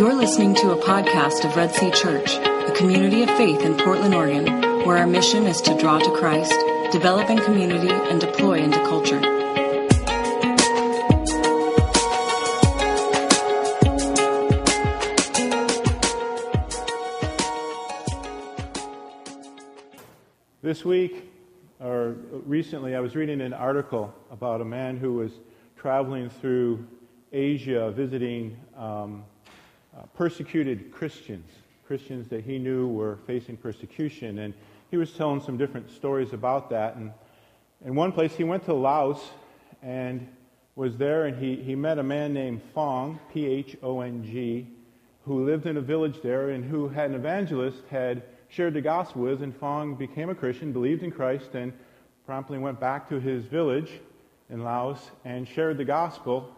You're listening to a podcast of Red Sea Church, a community of faith in Portland, Oregon, where our mission is to draw to Christ, develop in community, and deploy into culture. This week, or recently, I was reading an article about a man who was traveling through Asia visiting um, uh, persecuted Christians, Christians that he knew were facing persecution. And he was telling some different stories about that. And in one place, he went to Laos and was there, and he, he met a man named Phong, P H O N G, who lived in a village there and who had an evangelist had shared the gospel with. And Phong became a Christian, believed in Christ, and promptly went back to his village in Laos and shared the gospel.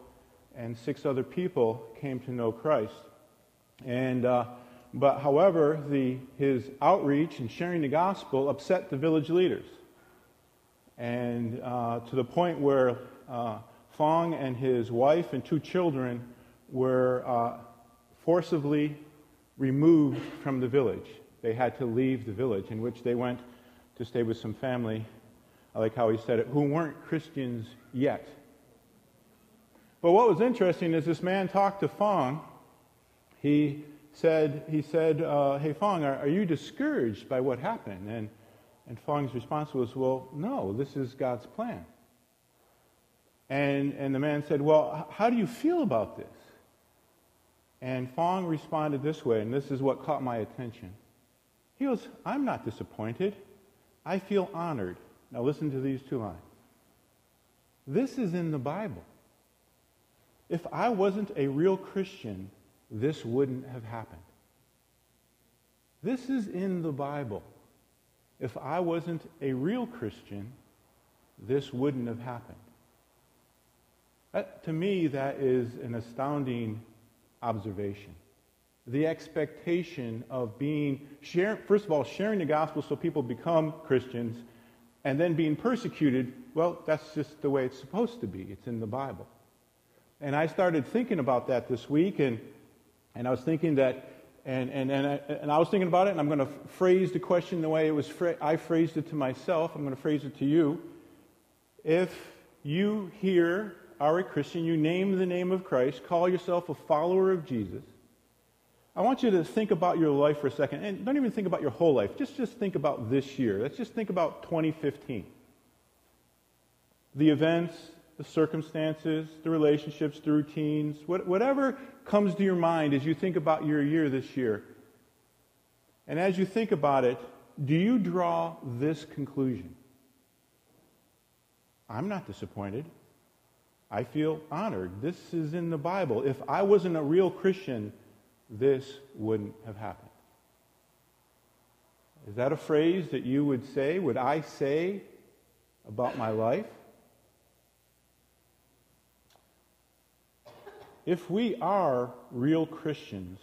And six other people came to know Christ. And, uh, but however, the, his outreach and sharing the gospel upset the village leaders. And uh, to the point where uh, Phong and his wife and two children were uh, forcibly removed from the village. They had to leave the village, in which they went to stay with some family, I like how he said it, who weren't Christians yet. But what was interesting is this man talked to Phong he said, he said uh, Hey, Phong, are, are, you discouraged by what happened? And, and Phong's response was, Well, no, this is God's plan. And, and the man said, Well, how do you feel about this? And Phong responded this way, and this is what caught my attention. He goes, I'm not disappointed. I feel honored. Now listen to these two lines. This is in the Bible. If I wasn't a real Christian, this wouldn't have happened. This is in the Bible. If I wasn't a real Christian, this wouldn't have happened. That, to me, that is an astounding observation. The expectation of being, share, first of all, sharing the gospel so people become Christians, and then being persecuted, well, that's just the way it's supposed to be. It's in the Bible. And I started thinking about that this week, and and I was thinking that, and, and, and, I, and I was thinking about it, and I'm going to phrase the question the way it was fra- I phrased it to myself. I'm going to phrase it to you. If you here are a Christian, you name the name of Christ, call yourself a follower of Jesus, I want you to think about your life for a second. And don't even think about your whole life. Just, just think about this year. Let's just think about 2015. The events, the circumstances, the relationships, the routines, whatever comes to your mind as you think about your year this year. And as you think about it, do you draw this conclusion? I'm not disappointed. I feel honored. This is in the Bible. If I wasn't a real Christian, this wouldn't have happened. Is that a phrase that you would say? Would I say about my life? If we are real Christians,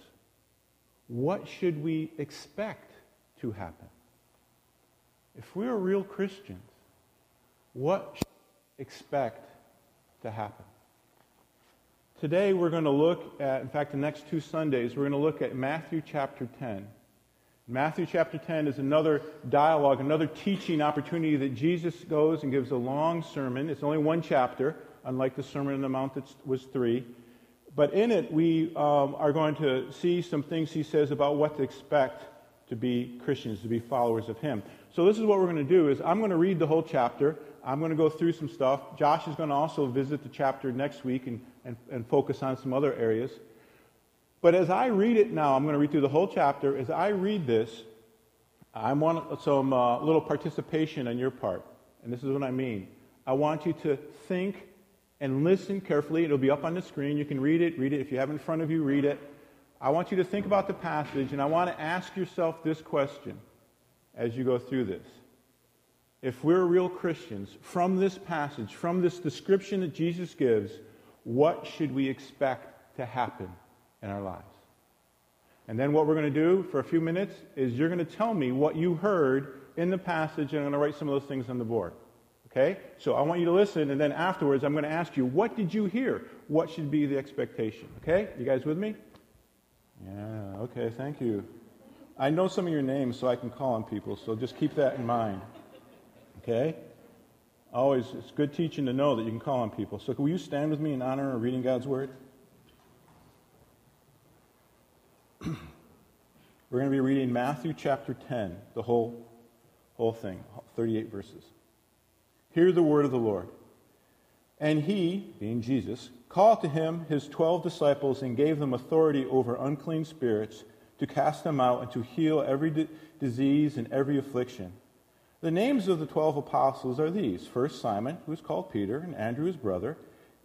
what should we expect to happen? If we are real Christians, what should we expect to happen? Today we're going to look at, in fact, the next two Sundays, we're going to look at Matthew chapter 10. Matthew chapter 10 is another dialogue, another teaching opportunity that Jesus goes and gives a long sermon. It's only one chapter, unlike the Sermon on the Mount that was three. But in it, we um, are going to see some things he says about what to expect to be Christians, to be followers of him. So this is what we're going to do is I'm going to read the whole chapter. I'm going to go through some stuff. Josh is going to also visit the chapter next week and, and, and focus on some other areas. But as I read it now, I'm going to read through the whole chapter. As I read this, I want some uh, little participation on your part. And this is what I mean. I want you to think and listen carefully. It'll be up on the screen. You can read it. Read it. If you have it in front of you, read it. I want you to think about the passage, and I want to ask yourself this question as you go through this. If we're real Christians, from this passage, from this description that Jesus gives, what should we expect to happen in our lives? And then what we're going to do for a few minutes is you're going to tell me what you heard in the passage, and I'm going to write some of those things on the board. Okay? So I want you to listen, and then afterwards, I'm going to ask you, what did you hear? What should be the expectation? Okay? You guys with me? Yeah, okay, thank you. I know some of your names, so I can call on people, so just keep that in mind. Okay? Always, it's good teaching to know that you can call on people. So, will you stand with me in honor of reading God's Word? We're going to be reading Matthew chapter 10, the whole, whole thing, 38 verses. Hear the word of the Lord. And he, being Jesus, called to him his twelve disciples and gave them authority over unclean spirits to cast them out and to heal every di- disease and every affliction. The names of the twelve apostles are these First, Simon, who is called Peter, and Andrew his brother,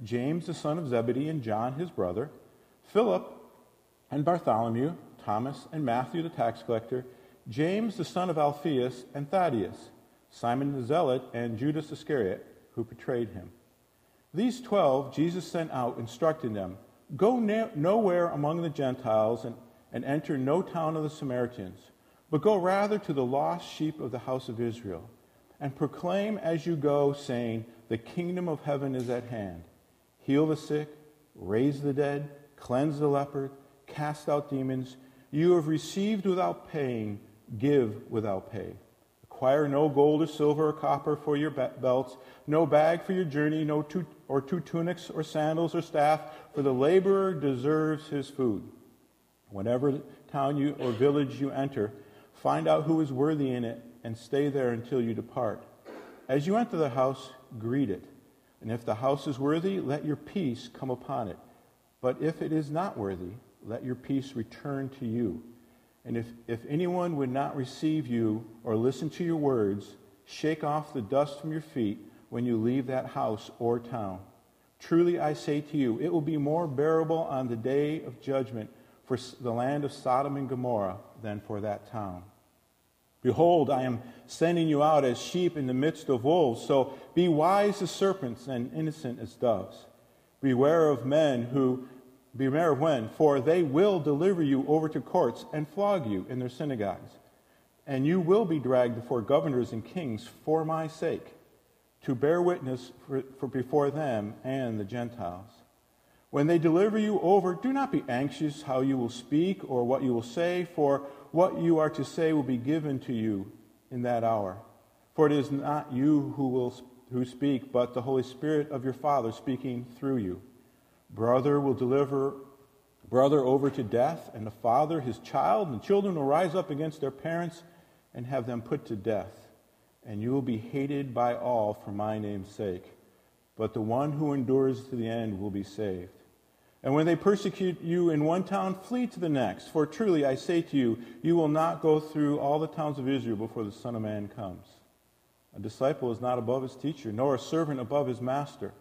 James the son of Zebedee, and John his brother, Philip and Bartholomew, Thomas and Matthew the tax collector, James the son of Alphaeus, and Thaddeus, Simon the zealot, and Judas Iscariot, who betrayed him. These twelve Jesus sent out, instructing them Go nowhere among the Gentiles and, and enter no town of the Samaritans, but go rather to the lost sheep of the house of Israel, and proclaim as you go, saying, The kingdom of heaven is at hand. Heal the sick, raise the dead, cleanse the leper, cast out demons. You have received without paying, give without pay. Acquire no gold or silver or copper for your belts, no bag for your journey, no two, or two tunics or sandals or staff, for the laborer deserves his food. Whenever town you or village you enter, find out who is worthy in it and stay there until you depart. As you enter the house, greet it. And if the house is worthy, let your peace come upon it. But if it is not worthy, let your peace return to you. And if, if anyone would not receive you or listen to your words, shake off the dust from your feet when you leave that house or town. Truly I say to you, it will be more bearable on the day of judgment for the land of Sodom and Gomorrah than for that town. Behold, I am sending you out as sheep in the midst of wolves, so be wise as serpents and innocent as doves. Beware of men who Beware when, for they will deliver you over to courts and flog you in their synagogues. And you will be dragged before governors and kings for my sake, to bear witness for, for before them and the Gentiles. When they deliver you over, do not be anxious how you will speak or what you will say, for what you are to say will be given to you in that hour. For it is not you who will who speak, but the Holy Spirit of your Father speaking through you. Brother will deliver brother over to death, and the father his child, and children will rise up against their parents and have them put to death. And you will be hated by all for my name's sake. But the one who endures to the end will be saved. And when they persecute you in one town, flee to the next. For truly I say to you, you will not go through all the towns of Israel before the Son of Man comes. A disciple is not above his teacher, nor a servant above his master.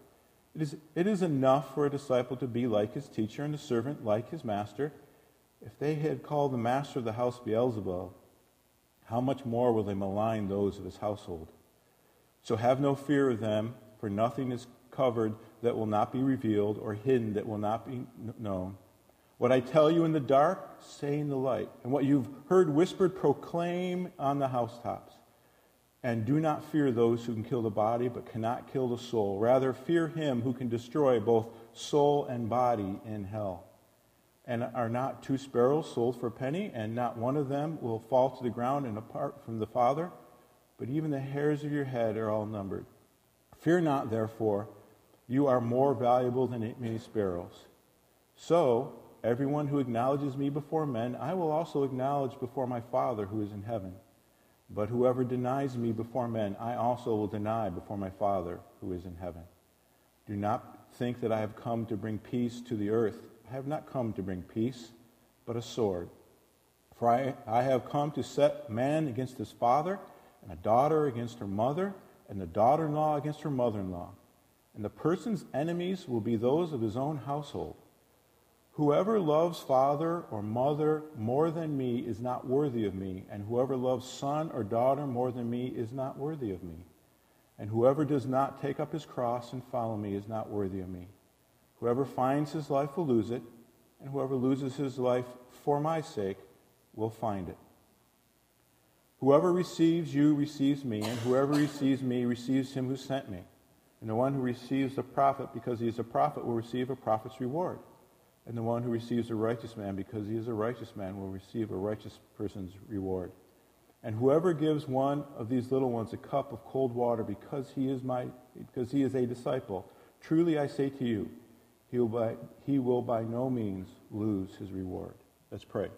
It is, it is enough for a disciple to be like his teacher and a servant like his master. If they had called the master of the house Beelzebul, how much more will they malign those of his household? So have no fear of them, for nothing is covered that will not be revealed, or hidden that will not be known. What I tell you in the dark, say in the light. And what you've heard whispered, proclaim on the housetops. And do not fear those who can kill the body, but cannot kill the soul. Rather, fear him who can destroy both soul and body in hell. And are not two sparrows sold for a penny, and not one of them will fall to the ground and apart from the Father? But even the hairs of your head are all numbered. Fear not, therefore, you are more valuable than many sparrows. So, everyone who acknowledges me before men, I will also acknowledge before my Father who is in heaven. But whoever denies me before men, I also will deny before my Father who is in heaven. Do not think that I have come to bring peace to the earth. I have not come to bring peace, but a sword. For I, I have come to set man against his father, and a daughter against her mother, and the daughter in law against her mother in law. And the person's enemies will be those of his own household. Whoever loves father or mother more than me is not worthy of me, and whoever loves son or daughter more than me is not worthy of me. And whoever does not take up his cross and follow me is not worthy of me. Whoever finds his life will lose it, and whoever loses his life for my sake will find it. Whoever receives you receives me, and whoever receives me receives him who sent me. And the one who receives a prophet because he is a prophet will receive a prophet's reward. And the one who receives a righteous man, because he is a righteous man, will receive a righteous person's reward. And whoever gives one of these little ones a cup of cold water because he is, my, because he is a disciple, truly I say to you, he will, by, he will by no means lose his reward. Let's pray.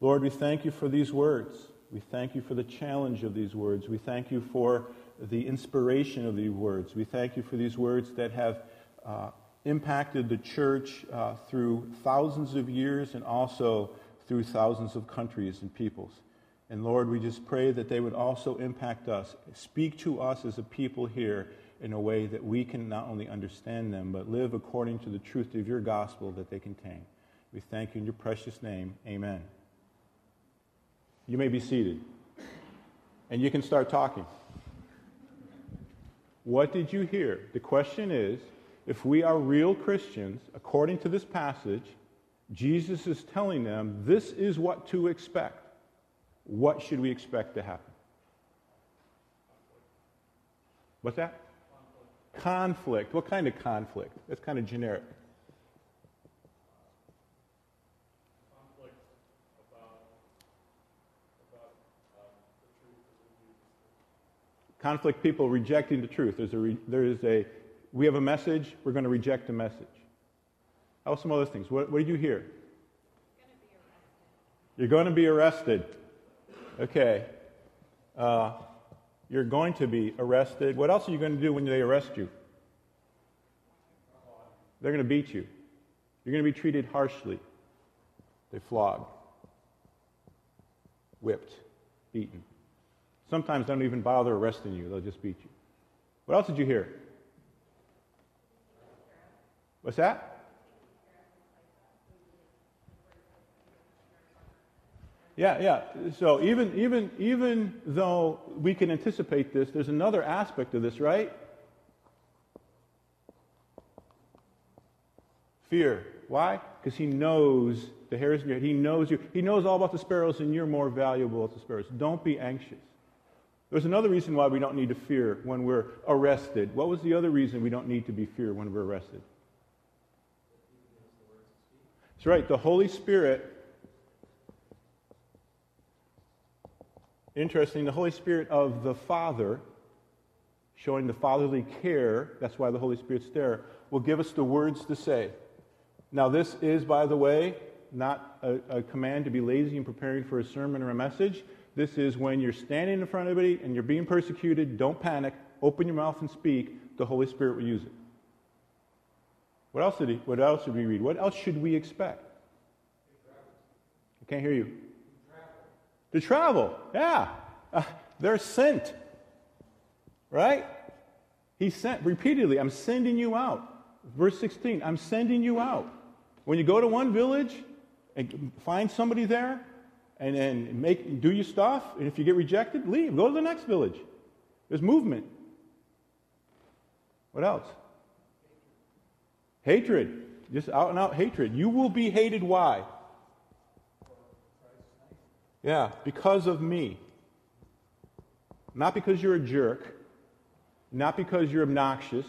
Lord, we thank you for these words. We thank you for the challenge of these words. We thank you for the inspiration of these words. We thank you for these words that have uh, impacted the church uh, through thousands of years and also through thousands of countries and peoples. And Lord, we just pray that they would also impact us, speak to us as a people here in a way that we can not only understand them, but live according to the truth of your gospel that they contain. We thank you in your precious name. Amen. You may be seated. And you can start talking. What did you hear? The question is if we are real Christians, according to this passage, Jesus is telling them this is what to expect. What should we expect to happen? What's that? Conflict. conflict. What kind of conflict? That's kind of generic. Conflict about, about um, Conflict, people rejecting the truth. There's a, re, there is a, we have a message, we're going to reject the message. How about some other things? What, what did you hear? You're going to be arrested. Okay. Uh, you're going to be arrested. What else are you going to do when they arrest you? They're going to beat you. You're going to be treated harshly. They flog, whipped, beaten. Sometimes they don't even bother arresting you, they'll just beat you. What else did you hear? What's that? Yeah, yeah. So even, even, even though we can anticipate this, there's another aspect of this, right? Fear. Why? Because he knows the hairs in your head. He knows you. He knows all about the sparrows, and you're more valuable to the sparrows. Don't be anxious. There's another reason why we don't need to fear when we're arrested. What was the other reason we don't need to be fear when we're arrested? That's right. The Holy Spirit Interesting, the Holy Spirit of the Father, showing the fatherly care, that's why the Holy Spirit's there, will give us the words to say. Now, this is, by the way, not a, a command to be lazy in preparing for a sermon or a message. This is when you're standing in front of anybody and you're being persecuted, don't panic, open your mouth and speak, the Holy Spirit will use it. What else did he, what else did we read? What else should we expect? I can't hear you. To travel, yeah. Uh, they're sent. Right? He sent repeatedly, I'm sending you out. Verse 16, I'm sending you out. When you go to one village and find somebody there and then make, do your stuff, and if you get rejected, leave. Go to the next village. There's movement. What else? Hatred. Just out and out hatred. You will be hated. Why? Yeah, because of me. Not because you're a jerk, not because you're obnoxious,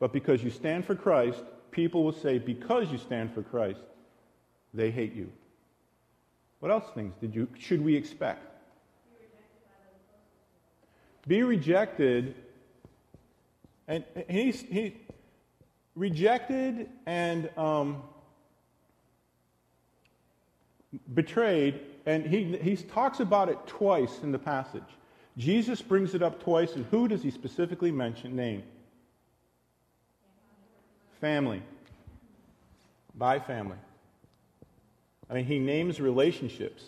but because you stand for Christ, people will say, because you stand for Christ, they hate you. What else things did you should we expect? Be rejected, and he's he rejected and um, betrayed and he, he talks about it twice in the passage. Jesus brings it up twice, and who does he specifically mention, name? Family. By family. I mean, he names relationships.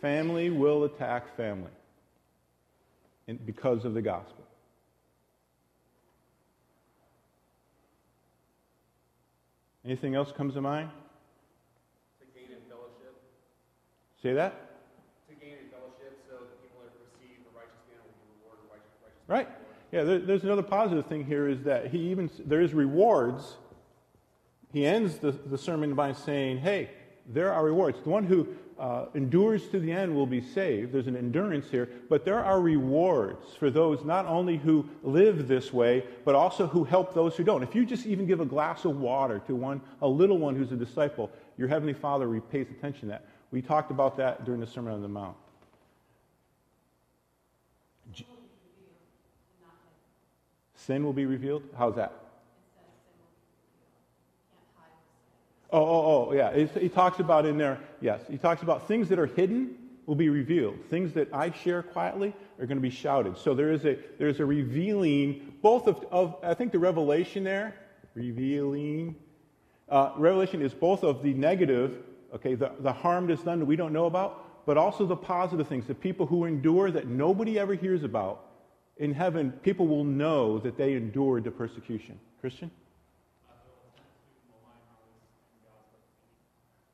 Family will attack family because of the gospel. Anything else comes to mind? To gain in fellowship. Say that? To gain in fellowship so that people that receive a righteous man will be rewarded righteous, righteous Right. Yeah, there, there's another positive thing here is that he even, there is rewards. He ends the, the sermon by saying, hey, there are rewards. The one who uh, endures to the end will be saved. There's an endurance here, but there are rewards for those not only who live this way, but also who help those who don't. If you just even give a glass of water to one, a little one who's a disciple, your heavenly Father pays attention to that. We talked about that during the Sermon on the Mount. Sin will be revealed? How's that? Oh, oh, oh, yeah. He talks about in there, yes, he talks about things that are hidden will be revealed. Things that I share quietly are going to be shouted. So there is a, there's a revealing, both of, of I think the revelation there, revealing, uh, revelation is both of the negative, okay, the, the harm that's done that we don't know about, but also the positive things, the people who endure that nobody ever hears about. In heaven, people will know that they endured the persecution. Christian?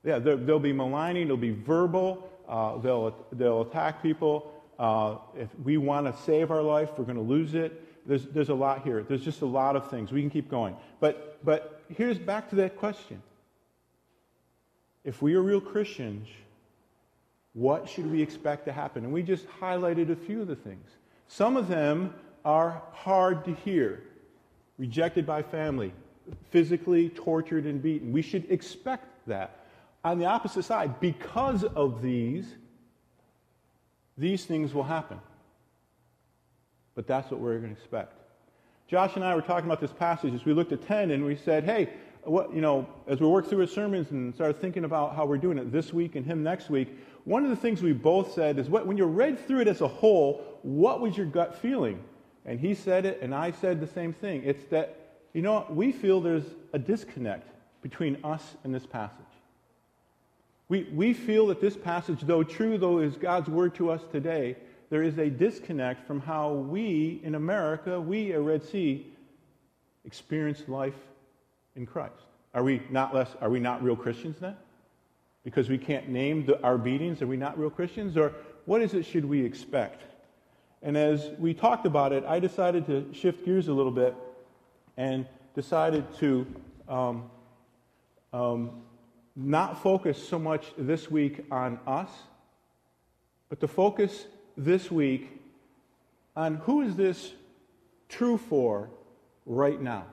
Yeah, there, will be maligning, there'll be verbal, uh, they'll, they'll attack people. Uh, if we want to save our life, we're going to lose it. There's, there's a lot here. There's just a lot of things. We can keep going. But, but here's back to that question. If we are real Christians, what should we expect to happen? And we just highlighted a few of the things. Some of them are hard to hear rejected by family, physically tortured and beaten. We should expect that on the opposite side, because of these, these things will happen. But that's what we're going to expect. Josh and I were talking about this passage as we looked at 10 and we said, hey, what, you know, as we worked through his sermons and started thinking about how we're doing it this week and him next week, one of the things we both said is what, when you read through it as a whole, what was your gut feeling? And he said it and I said the same thing. It's that, you know, we feel there's a disconnect between us and this passage. We, we feel that this passage, though true, though is God's word to us today, there is a disconnect from how we in America, we at Red Sea, experience life in Christ. Are we not less, are we not real Christians then? Because we can't name the, our beatings, are we not real Christians? Or what is it should we expect? And as we talked about it, I decided to shift gears a little bit and decided to um, um, not focus so much this week on us, but to focus this week on who is this true for right now?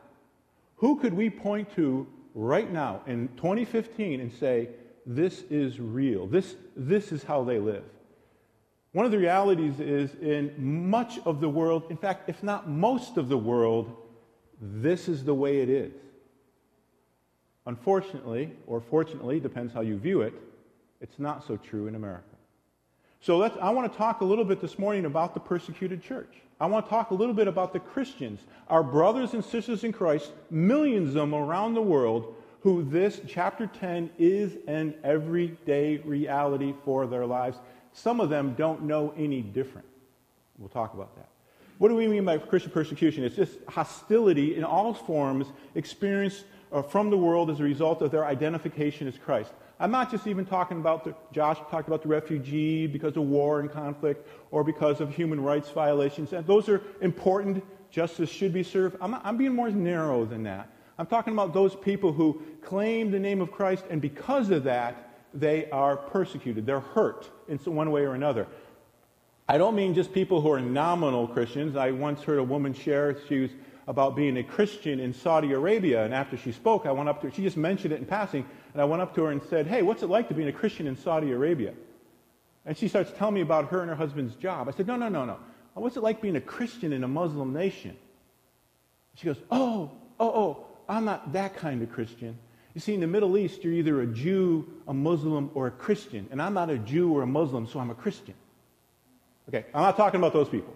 Who could we point to right now in 2015 and say, this is real? This, this is how they live. One of the realities is in much of the world, in fact, if not most of the world, this is the way it is. Unfortunately, or fortunately, depends how you view it, it's not so true in America. So let's, I want to talk a little bit this morning about the persecuted church. I want to talk a little bit about the Christians, our brothers and sisters in Christ, millions of them around the world, who this chapter 10 is an everyday reality for their lives. Some of them don't know any different. We'll talk about that. What do we mean by Christian persecution? It's just hostility in all forms experienced uh, from the world as a result of their identification as Christ. I'm not just even talking about the, Josh talked about the refugee because of war and conflict or because of human rights violations. And those are important. Justice should be served. I'm, I'm being more narrow than that. I'm talking about those people who claim the name of Christ and because of that, they are persecuted. They're hurt in one way or another. I don't mean just people who are nominal Christians. I once heard a woman share, she was about being a Christian in Saudi Arabia. And after she spoke, I went up to her. She just mentioned it in passing. And I went up to her and said, Hey, what's it like to be a Christian in Saudi Arabia? And she starts telling me about her and her husband's job. I said, No, no, no, no. What's it like being a Christian in a Muslim nation? She goes, Oh, oh, oh, I'm not that kind of Christian. You see, in the Middle East, you're either a Jew, a Muslim, or a Christian. And I'm not a Jew or a Muslim, so I'm a Christian. Okay, I'm not talking about those people.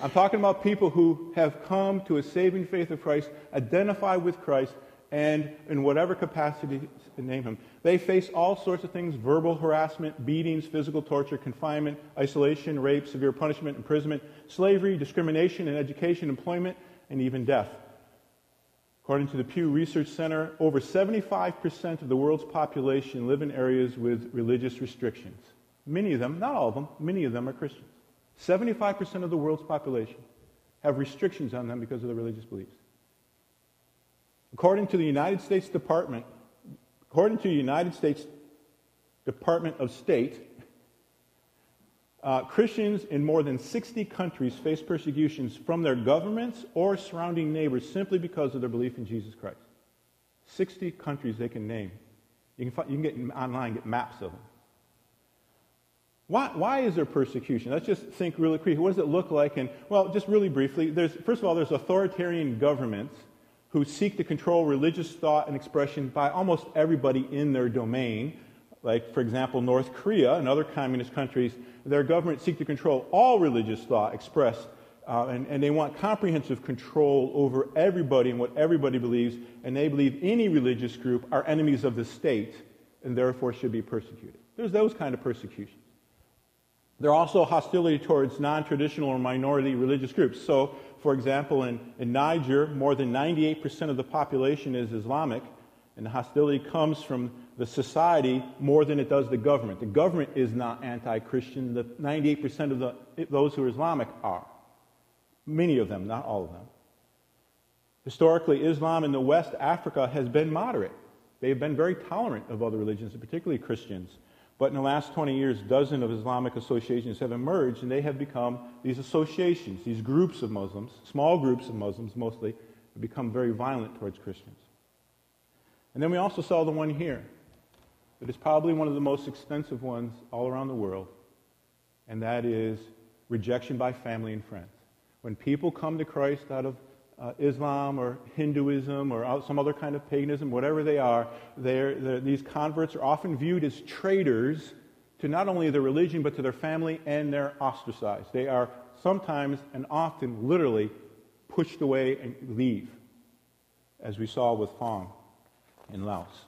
I'm talking about people who have come to a saving faith of Christ, identify with Christ, and in whatever capacity, name him. They face all sorts of things verbal harassment, beatings, physical torture, confinement, isolation, rape, severe punishment, imprisonment, slavery, discrimination in education, employment, and even death. According to the Pew Research Center, over 75% of the world's population live in areas with religious restrictions. Many of them, not all of them, many of them are Christians. 75% of the world's population have restrictions on them because of their religious beliefs. According to the United States Department, according to the United States Department of State, uh, Christians in more than 60 countries face persecutions from their governments or surrounding neighbors simply because of their belief in Jesus Christ. 60 countries they can name. You can, find, you can get online, get maps of them. Why, why is there persecution? Let's just think really quickly. What does it look like? And, well, just really briefly, there's, first of all, there's authoritarian governments who seek to control religious thought and expression by almost everybody in their domain. Like, for example, North Korea and other communist countries, their governments seek to control all religious thought expressed, uh, and, and they want comprehensive control over everybody and what everybody believes, and they believe any religious group are enemies of the state and therefore should be persecuted. There's those kind of persecutions. There are also hostility towards non traditional or minority religious groups. So, for example, in, in Niger, more than 98% of the population is Islamic, and the hostility comes from the society more than it does the government. The government is not anti Christian. The 98% of the, those who are Islamic are. Many of them, not all of them. Historically, Islam in the West Africa has been moderate. They have been very tolerant of other religions, particularly Christians. But in the last 20 years, dozens of Islamic associations have emerged, and they have become these associations, these groups of Muslims, small groups of Muslims mostly, have become very violent towards Christians. And then we also saw the one here that is probably one of the most extensive ones all around the world, and that is rejection by family and friends. When people come to Christ out of uh, Islam or Hinduism or some other kind of paganism, whatever they are, they're, they're, these converts are often viewed as traitors to not only their religion but to their family and they're ostracized. They are sometimes and often literally pushed away and leave, as we saw with Phong in Laos.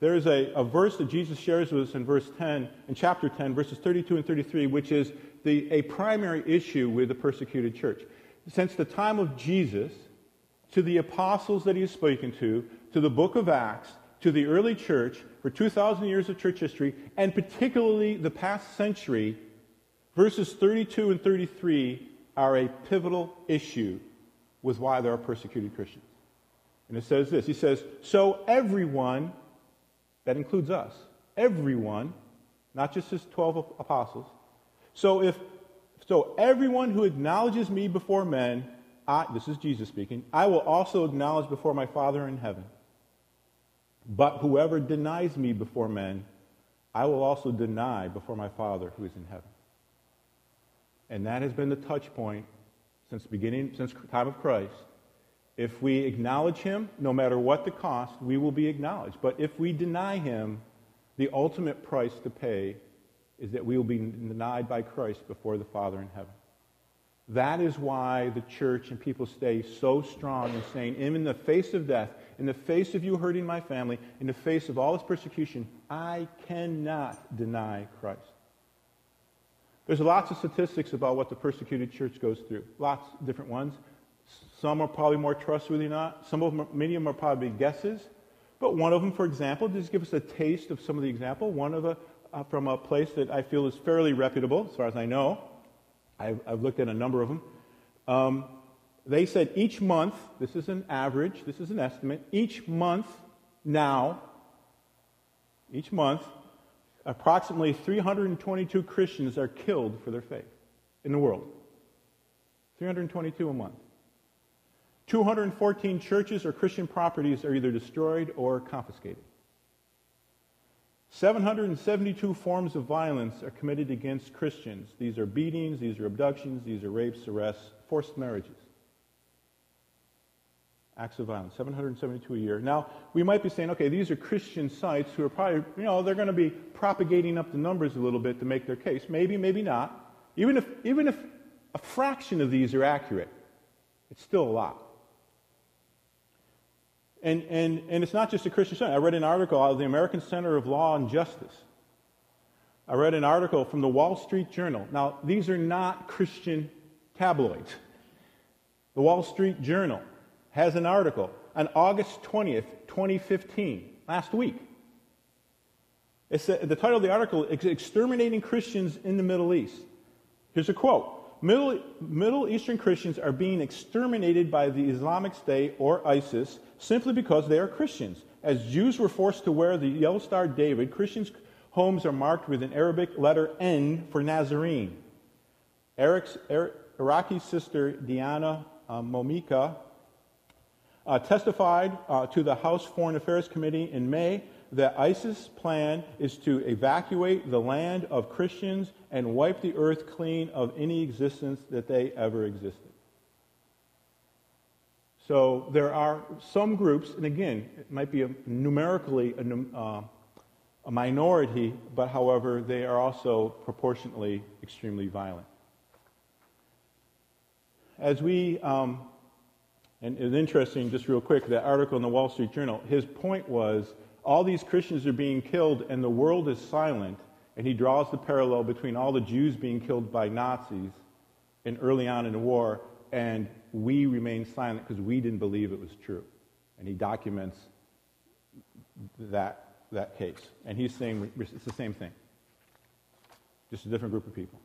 There is a, a verse that Jesus shares with us in verse 10, in chapter 10, verses 32 and 33, which is the, a primary issue with the persecuted church. Since the time of Jesus, to the apostles that he has spoken to, to the book of Acts, to the early church, for 2,000 years of church history, and particularly the past century, verses 32 and 33 are a pivotal issue with why there are persecuted Christians. And it says this He says, So everyone, that includes us, everyone, not just his 12 apostles, so if so everyone who acknowledges me before men, I, this is Jesus speaking, I will also acknowledge before my Father in heaven. But whoever denies me before men, I will also deny before my Father who is in heaven. And that has been the touch point since beginning, since time of Christ. If we acknowledge him, no matter what the cost, we will be acknowledged. But if we deny him, the ultimate price to pay is that we will be denied by Christ before the Father in heaven. That is why the church and people stay so strong in saying, in the face of death, in the face of you hurting my family, in the face of all this persecution, I cannot deny Christ. There's lots of statistics about what the persecuted church goes through. Lots of different ones. Some are probably more trustworthy than not. Some of them, many of them are probably guesses. But one of them, for example, just give us a taste of some of the example. One of the uh, from a place that I feel is fairly reputable, as far as I know. I've, I've looked at a number of them. Um, they said each month, this is an average, this is an estimate, each month now, each month, approximately 322 Christians are killed for their faith in the world. 322 a month. 214 churches or Christian properties are either destroyed or confiscated. 772 forms of violence are committed against Christians. These are beatings, these are abductions, these are rapes, arrests, forced marriages. Acts of violence, 772 a year. Now, we might be saying, okay, these are Christian sites who are probably, you know, they're going to be propagating up the numbers a little bit to make their case. Maybe, maybe not. Even if, even if a fraction of these are accurate, it's still a lot. And, and, and it's not just a Christian Center. I read an article out of the American Center of Law and Justice. I read an article from the Wall Street Journal. Now, these are not Christian tabloids. The Wall Street Journal has an article on August 20th, 2015, last week. It's a, the title of the article is Exterminating Christians in the Middle East. Here's a quote Middle, Middle Eastern Christians are being exterminated by the Islamic State or ISIS simply because they are Christians. As Jews were forced to wear the yellow star David, Christians' homes are marked with an Arabic letter N for Nazarene. Eric's, er, Iraqi sister Diana uh, Momika uh, testified uh, to the House Foreign Affairs Committee in May that ISIS' plan is to evacuate the land of Christians and wipe the earth clean of any existence that they ever existed. So there are some groups, and again, it might be a, numerically a, uh, a minority, but however, they are also proportionately extremely violent. As we, um, and it's interesting, just real quick, that article in the Wall Street Journal, his point was all these Christians are being killed and the world is silent. And he draws the parallel between all the Jews being killed by Nazis and early on in the war, and we remain silent because we didn't believe it was true. And he documents that, that case. And he's saying it's the same thing, just a different group of people.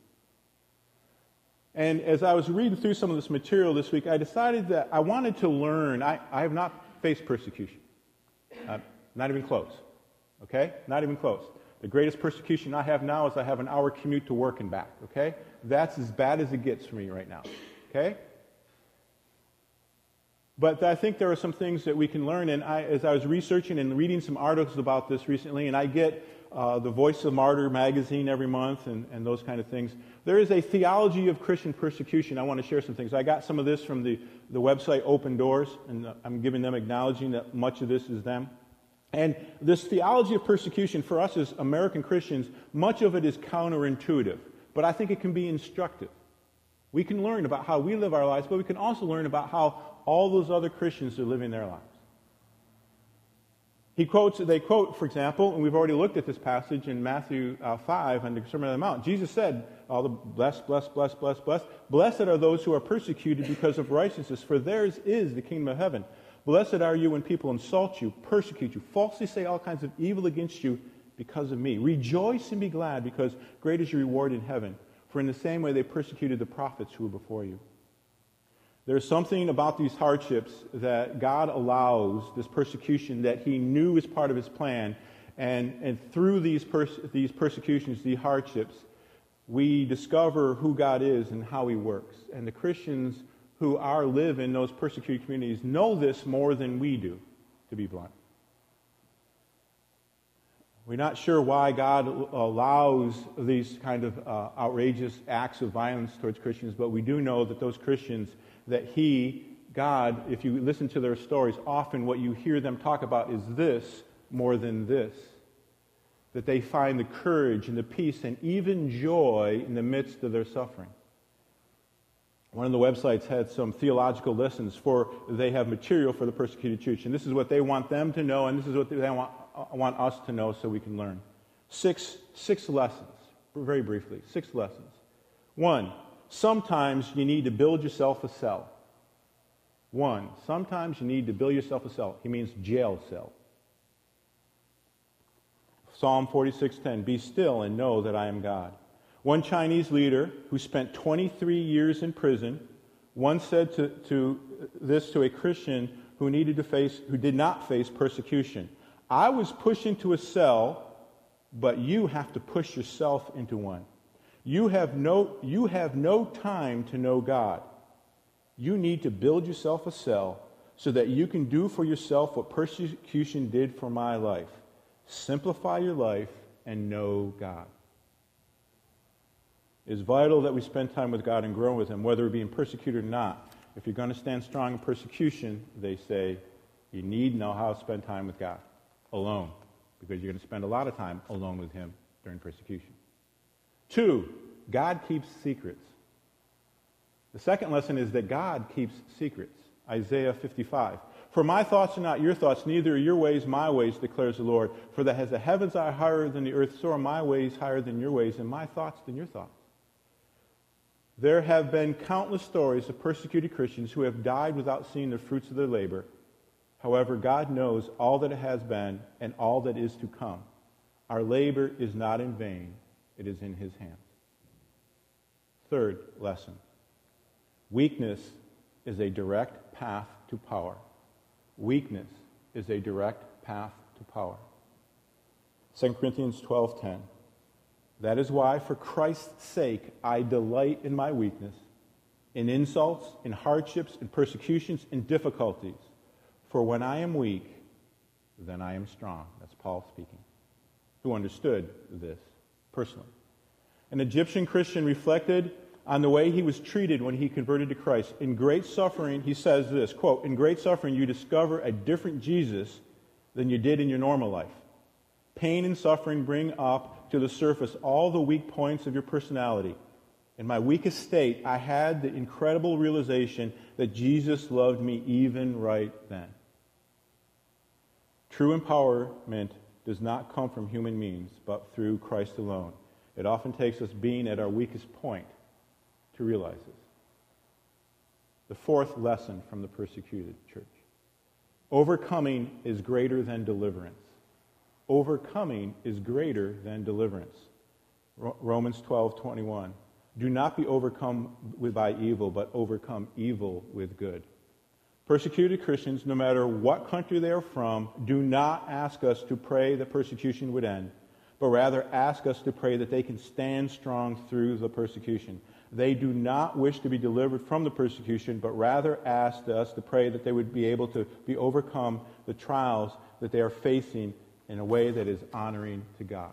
And as I was reading through some of this material this week, I decided that I wanted to learn. I, I have not faced persecution. Uh, not even close. Okay? Not even close. The greatest persecution I have now is I have an hour commute to work and back. Okay? That's as bad as it gets for me right now. Okay? But I think there are some things that we can learn. And I, as I was researching and reading some articles about this recently, and I get uh, the Voice of Martyr magazine every month and, and those kind of things. There is a theology of Christian persecution. I want to share some things. I got some of this from the, the website Open Doors, and I'm giving them acknowledging that much of this is them. And this theology of persecution for us as American Christians, much of it is counterintuitive, but I think it can be instructive. We can learn about how we live our lives, but we can also learn about how all those other Christians are living their lives. He quotes, they quote, for example, and we've already looked at this passage in Matthew uh, 5 on the Sermon on the Mount. Jesus said, all the blessed, blessed, blessed, blessed, blessed. Blessed are those who are persecuted because of righteousness, for theirs is the kingdom of heaven. Blessed are you when people insult you, persecute you, falsely say all kinds of evil against you because of me. Rejoice and be glad, because great is your reward in heaven. For in the same way they persecuted the prophets who were before you. There's something about these hardships that God allows, this persecution that He knew was part of His plan. And, and through these, pers- these persecutions, these hardships, we discover who God is and how He works. And the Christians who are live in those persecuted communities know this more than we do, to be blunt. We're not sure why God allows these kind of uh, outrageous acts of violence towards Christians, but we do know that those Christians that He, God, if you listen to their stories, often what you hear them talk about is this more than this. That they find the courage and the peace and even joy in the midst of their suffering. One of the websites had some theological lessons for they have material for the persecuted church. And this is what they want them to know, and this is what they want, uh, want us to know so we can learn. Six, six lessons, very briefly. Six lessons. One, sometimes you need to build yourself a cell. One, sometimes you need to build yourself a cell. He means jail cell. Psalm 46:10, Be still and know that I am God. One Chinese leader who spent 23 years in prison once said to, to this to a Christian who needed to face, who did not face persecution. I was pushed into a cell, but you have to push yourself into one. You have no, you have no time to know God. You need to build yourself a cell so that you can do for yourself what persecution did for my life. Simplify your life and know God. It's vital that we spend time with God and grow with Him, whether we're being persecuted or not. If you're going to stand strong in persecution, they say, you need know how to spend time with God alone, because you're going to spend a lot of time alone with Him during persecution. Two, God keeps secrets. The second lesson is that God keeps secrets. Isaiah 55. For my thoughts are not your thoughts, neither are your ways my ways, declares the Lord. For that as the heavens are higher than the earth, so are my ways higher than your ways, and my thoughts than your thoughts. There have been countless stories of persecuted Christians who have died without seeing the fruits of their labor. However, God knows all that it has been and all that is to come. Our labor is not in vain, it is in His hands. Third lesson Weakness is a direct path to power. Weakness is a direct path to power. 2 Corinthians 12:10 That is why for Christ's sake I delight in my weakness, in insults, in hardships, in persecutions, in difficulties. For when I am weak, then I am strong. That's Paul speaking, who understood this personally. An Egyptian Christian reflected on the way he was treated when he converted to Christ. In great suffering, he says this quote, In great suffering, you discover a different Jesus than you did in your normal life. Pain and suffering bring up to the surface all the weak points of your personality. In my weakest state, I had the incredible realization that Jesus loved me even right then. True empowerment does not come from human means, but through Christ alone. It often takes us being at our weakest point to realize this. The fourth lesson from the persecuted church overcoming is greater than deliverance. Overcoming is greater than deliverance. Romans 12 21. Do not be overcome by evil, but overcome evil with good. Persecuted Christians, no matter what country they are from, do not ask us to pray that persecution would end, but rather ask us to pray that they can stand strong through the persecution. They do not wish to be delivered from the persecution, but rather ask us to pray that they would be able to be overcome the trials that they are facing in a way that is honoring to God.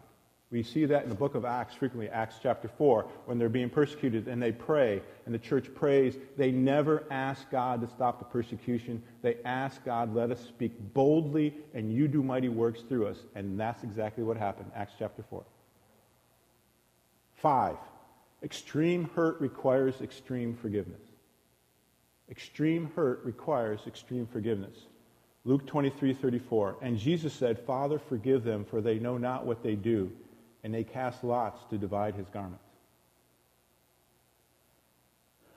We see that in the book of Acts frequently, Acts chapter 4, when they're being persecuted and they pray and the church prays. They never ask God to stop the persecution. They ask God, let us speak boldly and you do mighty works through us. And that's exactly what happened, Acts chapter 4. Five, extreme hurt requires extreme forgiveness. Extreme hurt requires extreme forgiveness. Luke 23, 34. And Jesus said, Father, forgive them, for they know not what they do. And they cast lots to divide his garments.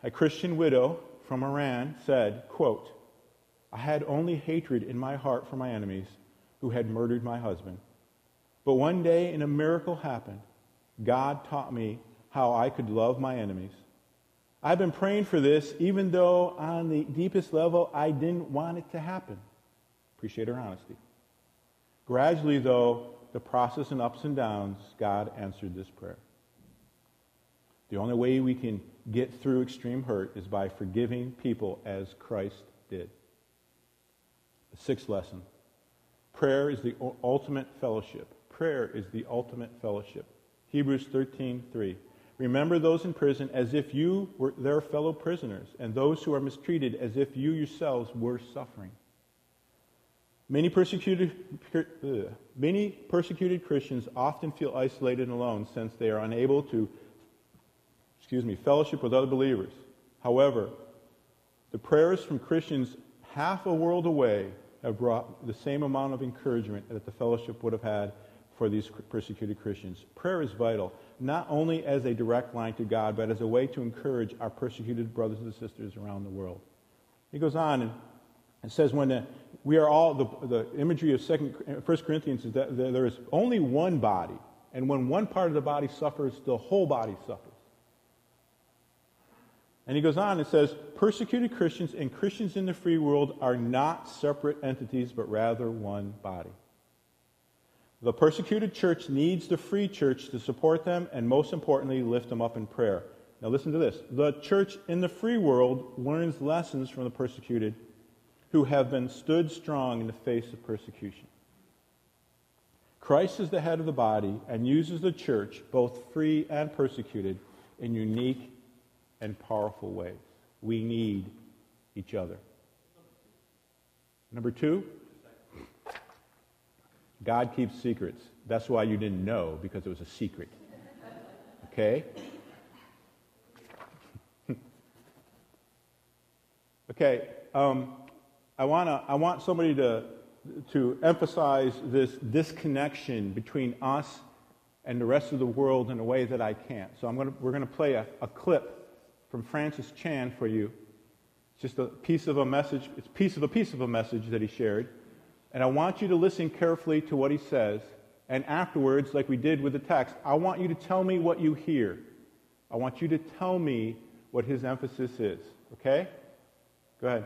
A Christian widow from Iran said, quote, I had only hatred in my heart for my enemies who had murdered my husband. But one day, and a miracle happened. God taught me how I could love my enemies. I've been praying for this, even though on the deepest level I didn't want it to happen. Appreciate her honesty. Gradually, though, the process and ups and downs, God answered this prayer. The only way we can get through extreme hurt is by forgiving people as Christ did. The sixth lesson prayer is the ultimate fellowship. Prayer is the ultimate fellowship. Hebrews 13 3. Remember those in prison as if you were their fellow prisoners, and those who are mistreated as if you yourselves were suffering. Many persecuted, many persecuted Christians often feel isolated and alone since they are unable to, excuse me, fellowship with other believers. However, the prayers from Christians half a world away have brought the same amount of encouragement that the fellowship would have had for these persecuted Christians. Prayer is vital, not only as a direct line to God, but as a way to encourage our persecuted brothers and sisters around the world. He goes on it says when the, we are all, the, the imagery of second, 1 Corinthians is that there is only one body, and when one part of the body suffers, the whole body suffers. And he goes on and says, persecuted Christians and Christians in the free world are not separate entities, but rather one body. The persecuted church needs the free church to support them and, most importantly, lift them up in prayer. Now, listen to this. The church in the free world learns lessons from the persecuted who have been stood strong in the face of persecution. Christ is the head of the body and uses the church, both free and persecuted, in unique and powerful ways. We need each other. Number two, God keeps secrets. That's why you didn't know, because it was a secret. Okay? okay. Um, I, wanna, I want somebody to, to emphasize this disconnection between us and the rest of the world in a way that I can't. So I'm gonna, we're going to play a, a clip from Francis Chan for you. It's just a piece of a message. It's a piece of a piece of a message that he shared. And I want you to listen carefully to what he says. And afterwards, like we did with the text, I want you to tell me what you hear. I want you to tell me what his emphasis is. Okay? Go ahead.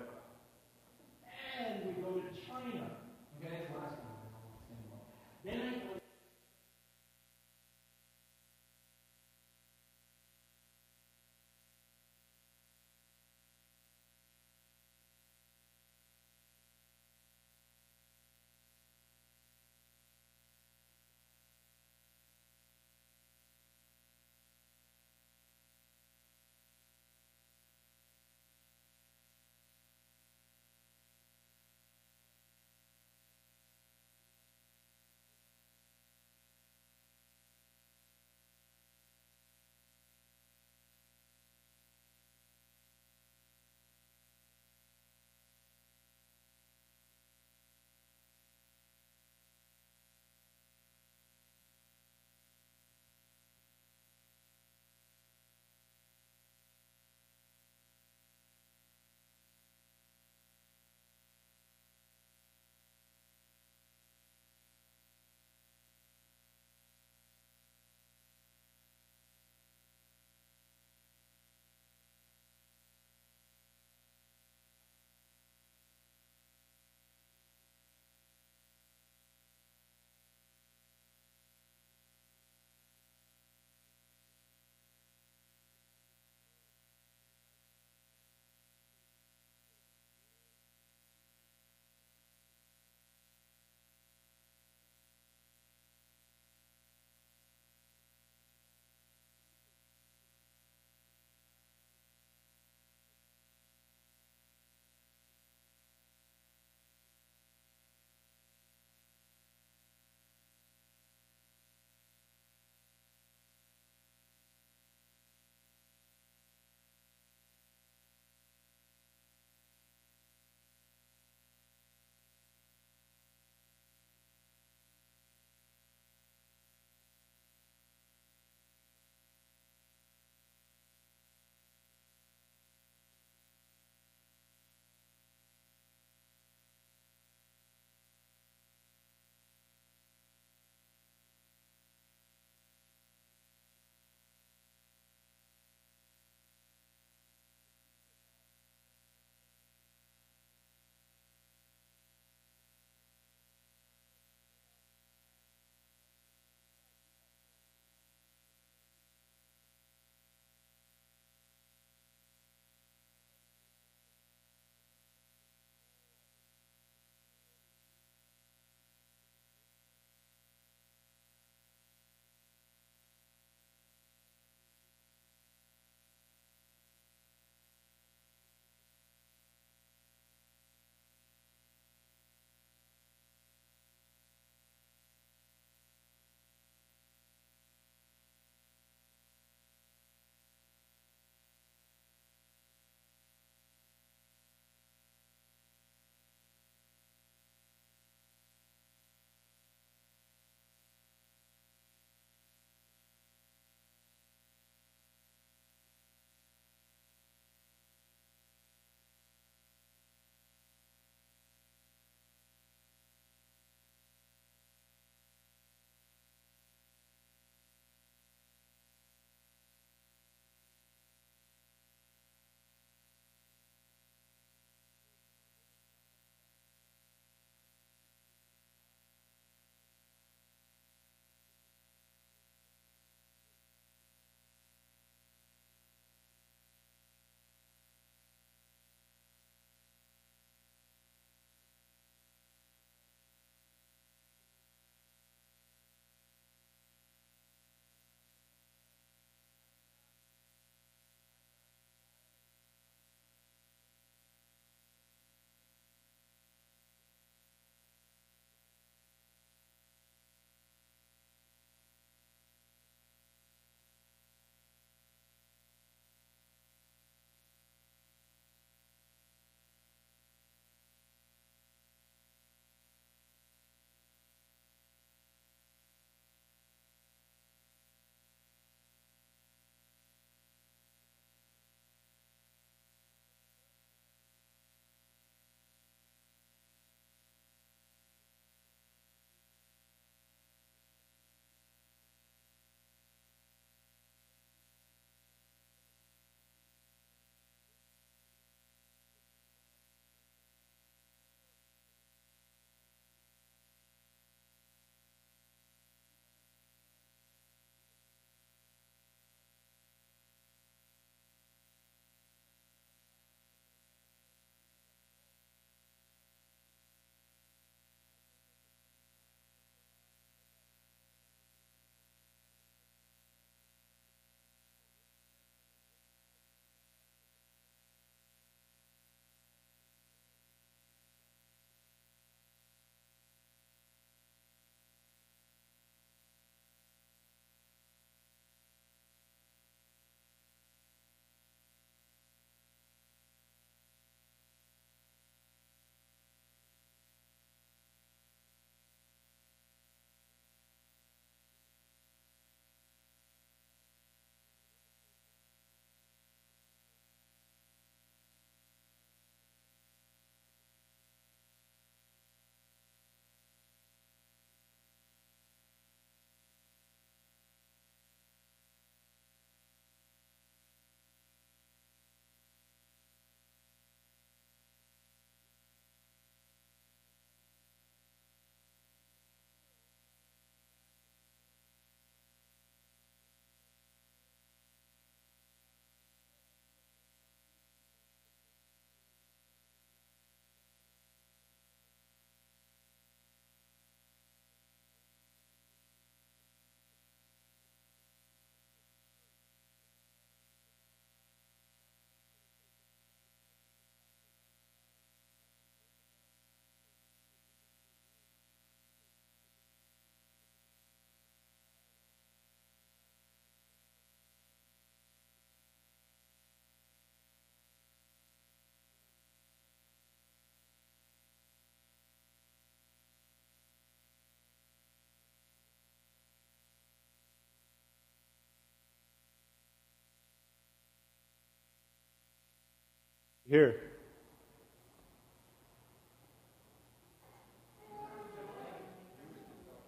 Here.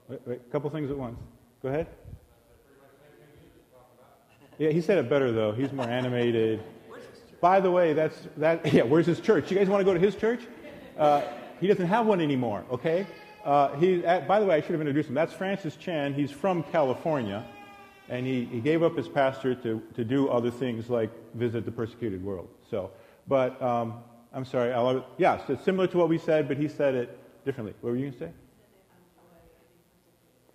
Wait, wait, a couple things at once. Go ahead. Yeah, he said it better though. He's more animated. By the way, that's that. Yeah, where's his church? You guys want to go to his church? Uh, he doesn't have one anymore. Okay. Uh, he. At, by the way, I should have introduced him. That's Francis Chan. He's from California, and he, he gave up his pastor to to do other things like visit the persecuted world. So, but um, I'm sorry. I'll, yes, it's similar to what we said, but he said it differently. What were you going to say?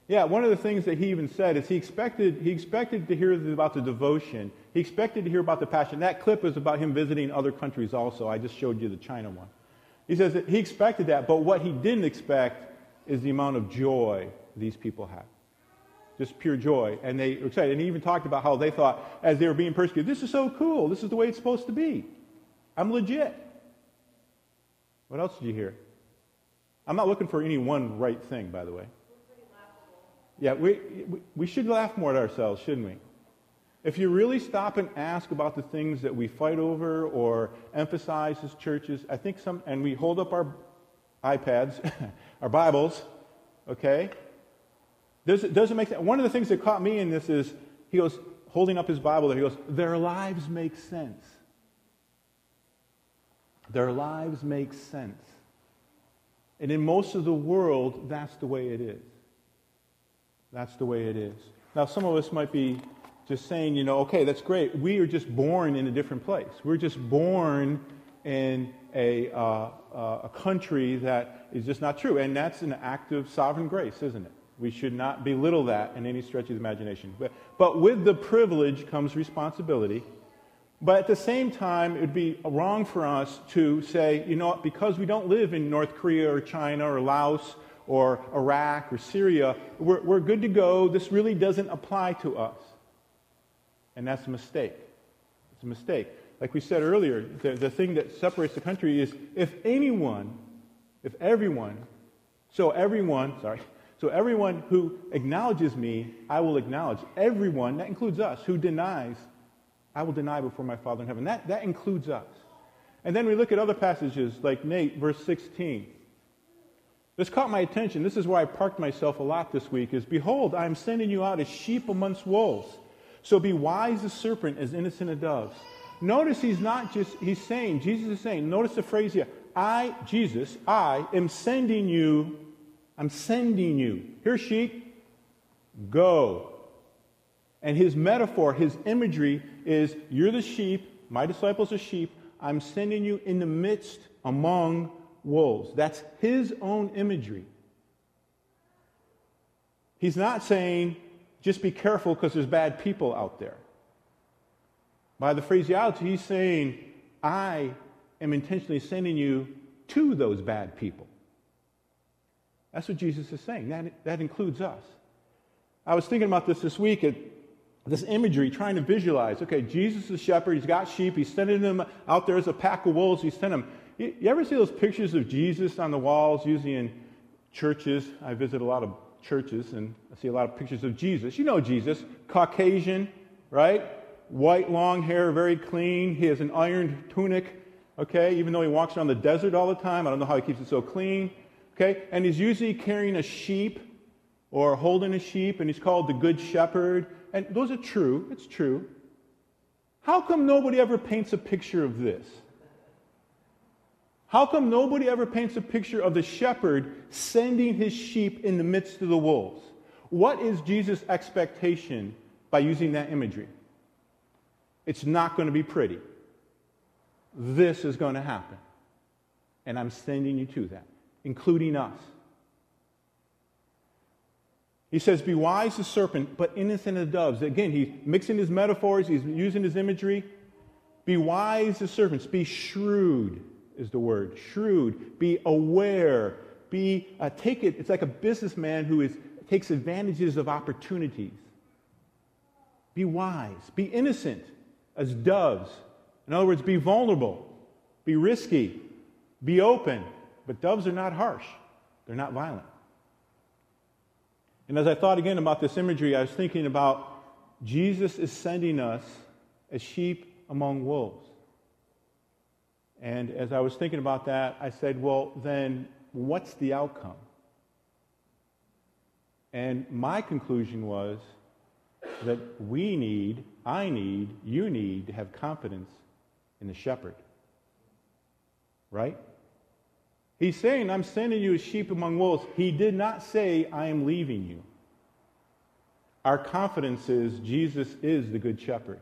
Yeah, one of the things that he even said is he expected, he expected to hear about the devotion. He expected to hear about the passion. That clip is about him visiting other countries also. I just showed you the China one. He says that he expected that, but what he didn't expect is the amount of joy these people had. Just pure joy. And they were excited. And he even talked about how they thought, as they were being persecuted, this is so cool. This is the way it's supposed to be. I'm legit. What else did you hear? I'm not looking for any one right thing, by the way. Yeah, we, we should laugh more at ourselves, shouldn't we? If you really stop and ask about the things that we fight over or emphasize as churches, I think some, and we hold up our iPads, our Bibles, okay? Does it doesn't make sense. One of the things that caught me in this is he goes, holding up his Bible there, he goes, Their lives make sense. Their lives make sense. And in most of the world, that's the way it is. That's the way it is. Now, some of us might be just saying, you know, okay, that's great. We are just born in a different place. We're just born in a, uh, uh, a country that is just not true. And that's an act of sovereign grace, isn't it? We should not belittle that in any stretch of the imagination. But, but with the privilege comes responsibility. But at the same time, it would be wrong for us to say, you know, what, because we don't live in North Korea or China or Laos or Iraq or Syria, we're, we're good to go. This really doesn't apply to us. And that's a mistake. It's a mistake. Like we said earlier, the, the thing that separates the country is if anyone, if everyone, so everyone, sorry, so everyone who acknowledges me, I will acknowledge. Everyone, that includes us, who denies, I will deny before my Father in heaven. That, that includes us. And then we look at other passages like Nate, verse 16. This caught my attention. This is where I parked myself a lot this week is behold, I am sending you out as sheep amongst wolves. So be wise as a serpent, as innocent as doves. Notice he's not just, he's saying, Jesus is saying, notice the phrase here. I, Jesus, I am sending you, I'm sending you. Here, sheep, go. And his metaphor, his imagery is you're the sheep, my disciples are sheep, I'm sending you in the midst among wolves. That's his own imagery. He's not saying, just be careful because there's bad people out there. By the phraseology, he's saying, I am intentionally sending you to those bad people. That's what Jesus is saying. That, that includes us. I was thinking about this this week, at this imagery, trying to visualize. Okay, Jesus is a shepherd. He's got sheep. He's sending them out there as a pack of wolves. He's sending them you, ever see those pictures of Jesus on the walls, usually in churches? I visit a lot of churches and I see a lot of pictures of Jesus. You know Jesus, Caucasian, right? White, long hair, very clean. He has an ironed tunic, okay, even though he walks around the desert all the time. I don't know how he keeps it so clean, okay? And he's usually carrying a sheep or holding a sheep, and he's called the Good Shepherd. And those are true, it's true. How come nobody ever paints a picture of this? How come nobody ever paints a picture of the shepherd sending his sheep in the midst of the wolves? What is Jesus' expectation by using that imagery? It's not going to be pretty. This is going to happen. And I'm sending you to that, including us. He says, Be wise as serpent, but innocent as doves. Again, he's mixing his metaphors, he's using his imagery. Be wise as serpents, be shrewd is the word. Shrewd. Be aware. Be uh, take it. It's like a businessman who is takes advantages of opportunities. Be wise. Be innocent as doves. In other words, be vulnerable. Be risky. Be open. But doves are not harsh. They're not violent. And as I thought again about this imagery, I was thinking about Jesus is sending us as sheep among wolves. And as I was thinking about that, I said, well, then what's the outcome? And my conclusion was that we need, I need, you need to have confidence in the shepherd. Right? He's saying, I'm sending you as sheep among wolves. He did not say, I am leaving you. Our confidence is Jesus is the good shepherd.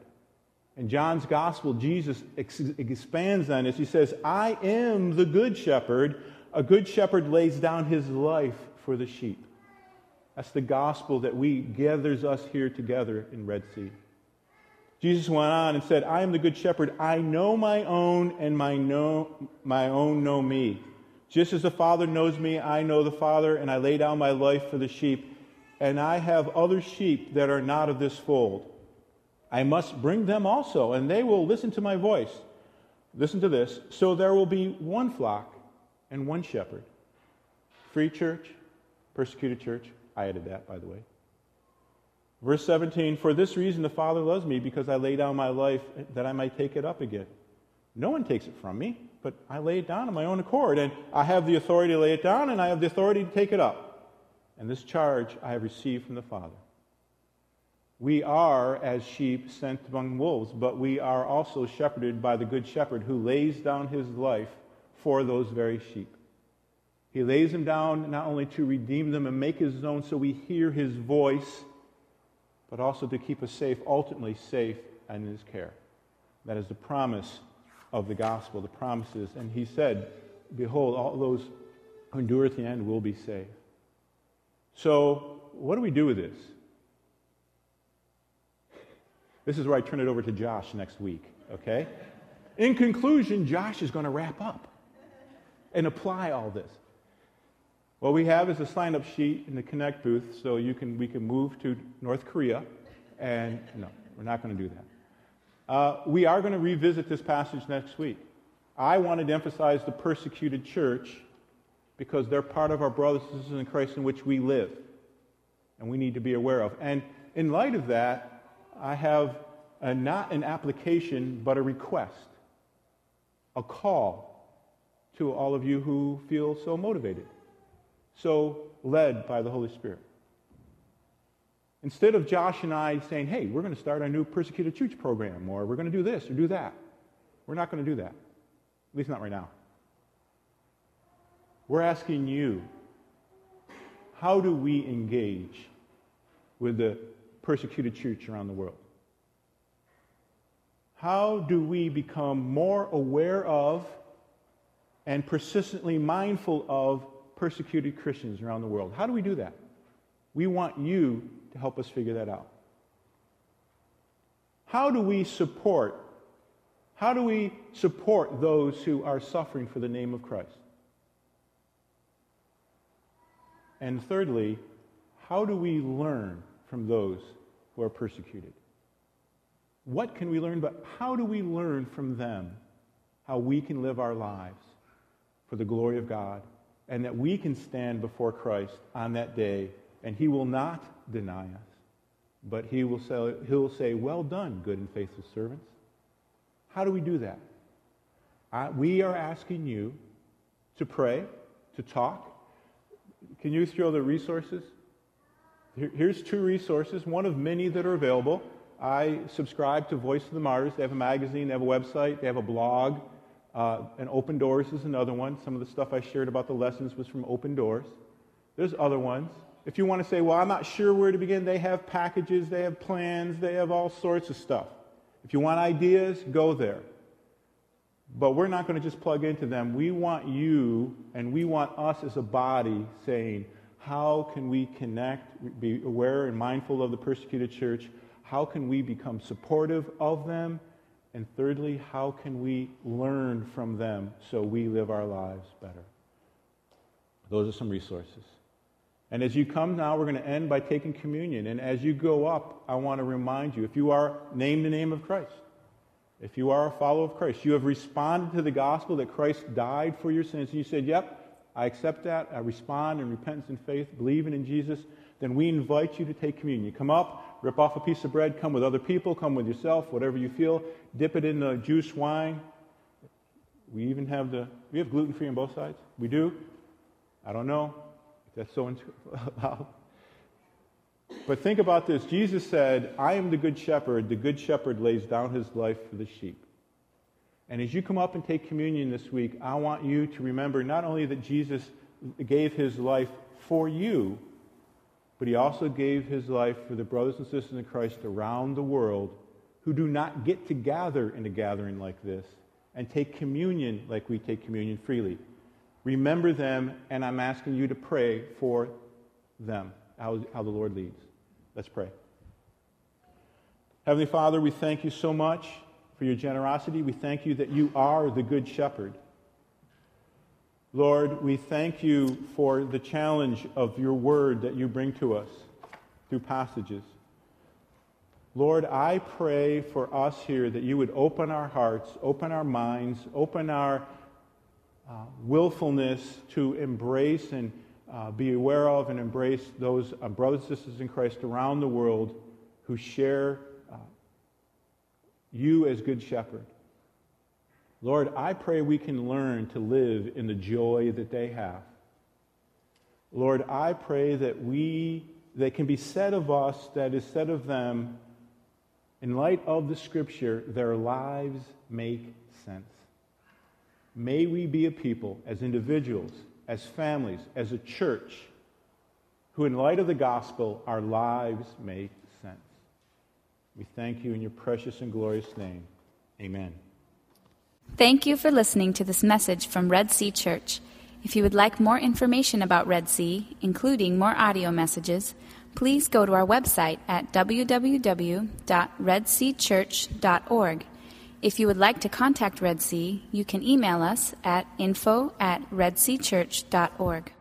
In John's gospel, Jesus ex- expands on this. He says, I am the good shepherd. A good shepherd lays down his life for the sheep. That's the gospel that we gathers us here together in Red Sea. Jesus went on and said, I am the good shepherd. I know my own, and my, know, my own know me. Just as the Father knows me, I know the Father, and I lay down my life for the sheep. And I have other sheep that are not of this fold. I must bring them also, and they will listen to my voice. Listen to this. So there will be one flock and one shepherd. Free church, persecuted church. I added that, by the way. Verse 17 For this reason the Father loves me, because I lay down my life that I might take it up again. No one takes it from me, but I lay it down on my own accord. And I have the authority to lay it down, and I have the authority to take it up. And this charge I have received from the Father. We are as sheep sent among wolves, but we are also shepherded by the Good Shepherd who lays down his life for those very sheep. He lays them down not only to redeem them and make his own so we hear his voice, but also to keep us safe, ultimately safe in his care. That is the promise of the gospel, the promises. And he said, Behold, all those who endure at the end will be saved. So, what do we do with this? This is where I turn it over to Josh next week, okay? In conclusion, Josh is going to wrap up and apply all this. What we have is a sign up sheet in the Connect booth, so you can, we can move to North Korea. And no, we're not going to do that. Uh, we are going to revisit this passage next week. I wanted to emphasize the persecuted church because they're part of our brothers and sisters in Christ in which we live, and we need to be aware of. And in light of that, I have a, not an application, but a request, a call to all of you who feel so motivated, so led by the Holy Spirit. Instead of Josh and I saying, hey, we're going to start our new persecuted church program, or we're going to do this or do that, we're not going to do that. At least not right now. We're asking you, how do we engage with the persecuted church around the world? How do we become more aware of and persistently mindful of persecuted Christians around the world? How do we do that? We want you to help us figure that out. How do we support how do we support those who are suffering for the name of Christ? And thirdly, how do we learn from those who are persecuted. What can we learn, but how do we learn from them how we can live our lives for the glory of God and that we can stand before Christ on that day and he will not deny us, but he will say, he'll say, Well done, good and faithful servants. How do we do that? I, we are asking you to pray, to talk. Can you throw the resources? Here's two resources, one of many that are available. I subscribe to Voice of the Martyrs. They have a magazine, they have a website, they have a blog. Uh, and Open Doors is another one. Some of the stuff I shared about the lessons was from Open Doors. There's other ones. If you want to say, well, I'm not sure where to begin, they have packages, they have plans, they have all sorts of stuff. If you want ideas, go there. But we're not going to just plug into them. We want you and we want us as a body saying, how can we connect, be aware and mindful of the persecuted church? How can we become supportive of them? And thirdly, how can we learn from them so we live our lives better? Those are some resources. And as you come now, we're going to end by taking communion. And as you go up, I want to remind you if you are named the name of Christ, if you are a follower of Christ, you have responded to the gospel that Christ died for your sins, and you said, Yep, I accept that, I respond in repentance and faith, believing in Jesus, then we invite you to take communion. You come up, rip off a piece of bread, come with other people, come with yourself, whatever you feel, dip it in the juice wine. We even have the, we have gluten free on both sides? We do? I don't know that's so loud. But think about this. Jesus said, I am the good shepherd. The good shepherd lays down his life for the sheep. And as you come up and take communion this week, I want you to remember not only that Jesus gave his life for you, but he also gave his life for the brothers and sisters in Christ around the world who do not get to gather in a gathering like this and take communion like we take communion freely. Remember them, and I'm asking you to pray for them, how, how the Lord leads. Let's pray. Heavenly Father, we thank you so much for your generosity. We thank you that you are the Good Shepherd. Lord, we thank you for the challenge of your word that you bring to us through passages. Lord, I pray for us here that you would open our hearts, open our minds, open our uh, willfulness to embrace and uh, be aware of and embrace those uh, brothers and sisters in Christ around the world who share uh, you as Good Shepherd. Lord, I pray we can learn to live in the joy that they have. Lord, I pray that we, that can be said of us, that is said of them, in light of the scripture, their lives make sense. May we be a people, as individuals, as families, as a church, who, in light of the gospel, our lives make sense. We thank you in your precious and glorious name. Amen. Thank you for listening to this message from Red Sea Church. If you would like more information about Red Sea, including more audio messages, please go to our website at www.redseachurch.org. If you would like to contact Red Sea, you can email us at info at redseachurch.org.